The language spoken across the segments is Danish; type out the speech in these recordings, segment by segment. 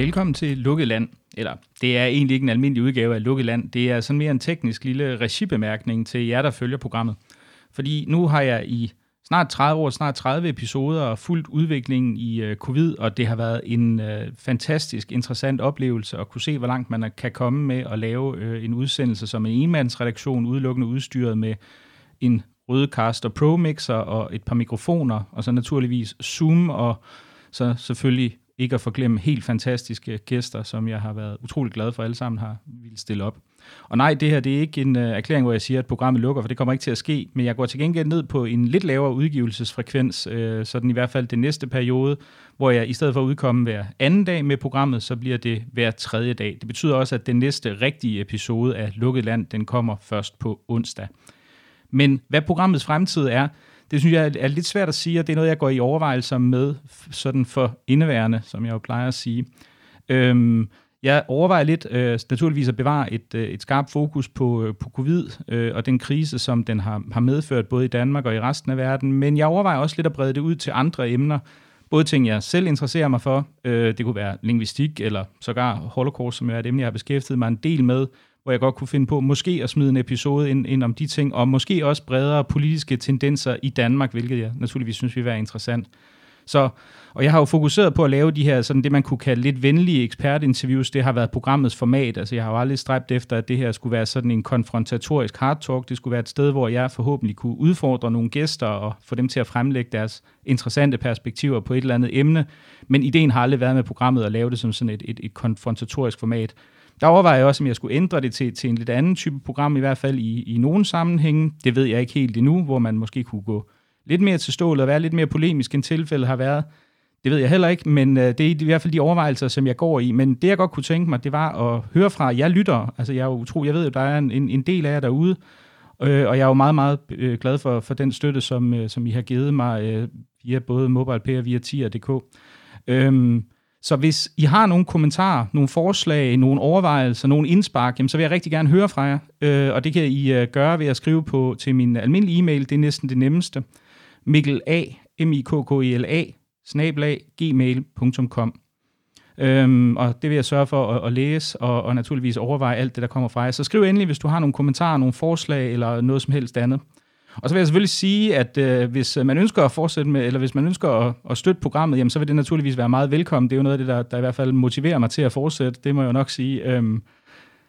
Velkommen til Lukket Land. Eller, det er egentlig ikke en almindelig udgave af Lukket Land. Det er sådan mere en teknisk lille regibemærkning til jer, der følger programmet. Fordi nu har jeg i snart 30 år, snart 30 episoder fuldt udviklingen i øh, covid, og det har været en øh, fantastisk interessant oplevelse at kunne se, hvor langt man kan komme med at lave øh, en udsendelse som en enmandsredaktion, udelukkende udstyret med en Rødecaster Pro Mixer og et par mikrofoner, og så naturligvis Zoom, og så selvfølgelig ikke at forglemme helt fantastiske gæster, som jeg har været utrolig glad for, alle sammen har ville stille op. Og nej, det her det er ikke en uh, erklæring, hvor jeg siger, at programmet lukker, for det kommer ikke til at ske, men jeg går til gengæld ned på en lidt lavere udgivelsesfrekvens, øh, sådan i hvert fald det næste periode, hvor jeg i stedet for at udkomme hver anden dag med programmet, så bliver det hver tredje dag. Det betyder også, at den næste rigtige episode af Lukket Land, den kommer først på onsdag. Men hvad programmets fremtid er, det synes jeg er lidt svært at sige, og det er noget, jeg går i overvejelser med sådan for indeværende, som jeg jo plejer at sige. Øhm, jeg overvejer lidt øh, naturligvis at bevare et, øh, et skarpt fokus på, øh, på covid øh, og den krise, som den har, har medført både i Danmark og i resten af verden, men jeg overvejer også lidt at brede det ud til andre emner, både ting, jeg selv interesserer mig for, øh, det kunne være linguistik eller sågar holocaust, som er et emne, jeg har beskæftiget mig en del med, hvor jeg godt kunne finde på måske at smide en episode ind, ind om de ting, og måske også bredere politiske tendenser i Danmark, hvilket jeg naturligvis synes vil være interessant. Så, og jeg har jo fokuseret på at lave de her, sådan det man kunne kalde lidt venlige ekspertinterviews, det har været programmets format, altså jeg har jo aldrig stræbt efter, at det her skulle være sådan en konfrontatorisk hard talk, det skulle være et sted, hvor jeg forhåbentlig kunne udfordre nogle gæster og få dem til at fremlægge deres interessante perspektiver på et eller andet emne, men ideen har aldrig været med programmet at lave det som sådan et, et, et konfrontatorisk format. Der overvejer jeg også, om jeg skulle ændre det til, til en lidt anden type program, i hvert fald i, i nogle sammenhænge. Det ved jeg ikke helt endnu, hvor man måske kunne gå lidt mere til stålet og være lidt mere polemisk, end tilfældet har været. Det ved jeg heller ikke, men øh, det er i hvert fald de overvejelser, som jeg går i. Men det, jeg godt kunne tænke mig, det var at høre fra jer lytter. Altså, jeg er jo utro, jeg ved jo, der er en, en del af jer derude, øh, og jeg er jo meget, meget øh, glad for, for den støtte, som, øh, som I har givet mig øh, via både MobilePay og via tier.dk. Øh, så hvis I har nogle kommentarer, nogle forslag, nogle overvejelser, nogle indspark, jamen, så vil jeg rigtig gerne høre fra jer. Øh, og det kan I øh, gøre ved at skrive på til min almindelige e-mail. Det er næsten det nemmeste. Mikkel A, m i k k e l a snablag, gmail.com. Øhm, og det vil jeg sørge for at, at læse og, og naturligvis overveje alt det, der kommer fra jer. Så skriv endelig, hvis du har nogle kommentarer, nogle forslag eller noget som helst andet. Og så vil jeg selvfølgelig sige, at øh, hvis man ønsker at fortsætte med, eller hvis man ønsker at, at støtte programmet, jamen, så vil det naturligvis være meget velkommen. Det er jo noget af det, der, der i hvert fald motiverer mig til at fortsætte, det må jeg jo nok sige. Øhm,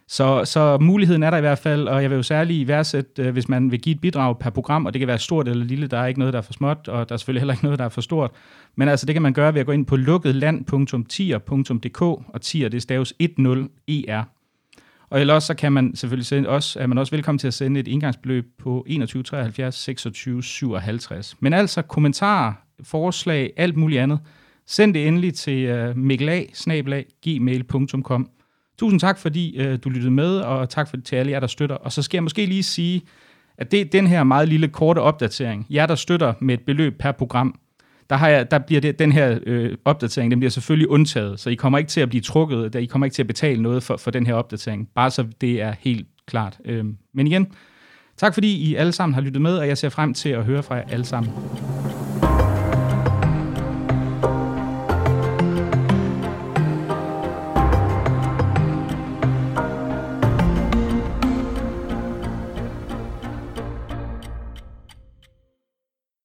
så, så muligheden er der i hvert fald, og jeg vil jo særligt værdsætte, øh, hvis man vil give et bidrag per program, og det kan være stort eller lille, der er ikke noget, der er for småt, og der er selvfølgelig heller ikke noget, der er for stort. Men altså, det kan man gøre ved at gå ind på lukketland.tier.dk, og tier, det staves 10er. Og ellers så kan man selvfølgelig sende, også, er man også velkommen til at sende et indgangsbeløb på 21 73 26 57. Men altså kommentarer, forslag, alt muligt andet, send det endelig til øh, uh, mikkelag-gmail.com. Tusind tak, fordi uh, du lyttede med, og tak for, til alle jer, der støtter. Og så skal jeg måske lige sige, at det den her meget lille korte opdatering, jer, der støtter med et beløb per program, der, har jeg, der bliver det, den her øh, opdatering, den bliver selvfølgelig undtaget, så I kommer ikke til at blive trukket, der I kommer ikke til at betale noget for, for den her opdatering, bare så det er helt klart. Øh, men igen, tak fordi I alle sammen har lyttet med, og jeg ser frem til at høre fra jer alle sammen.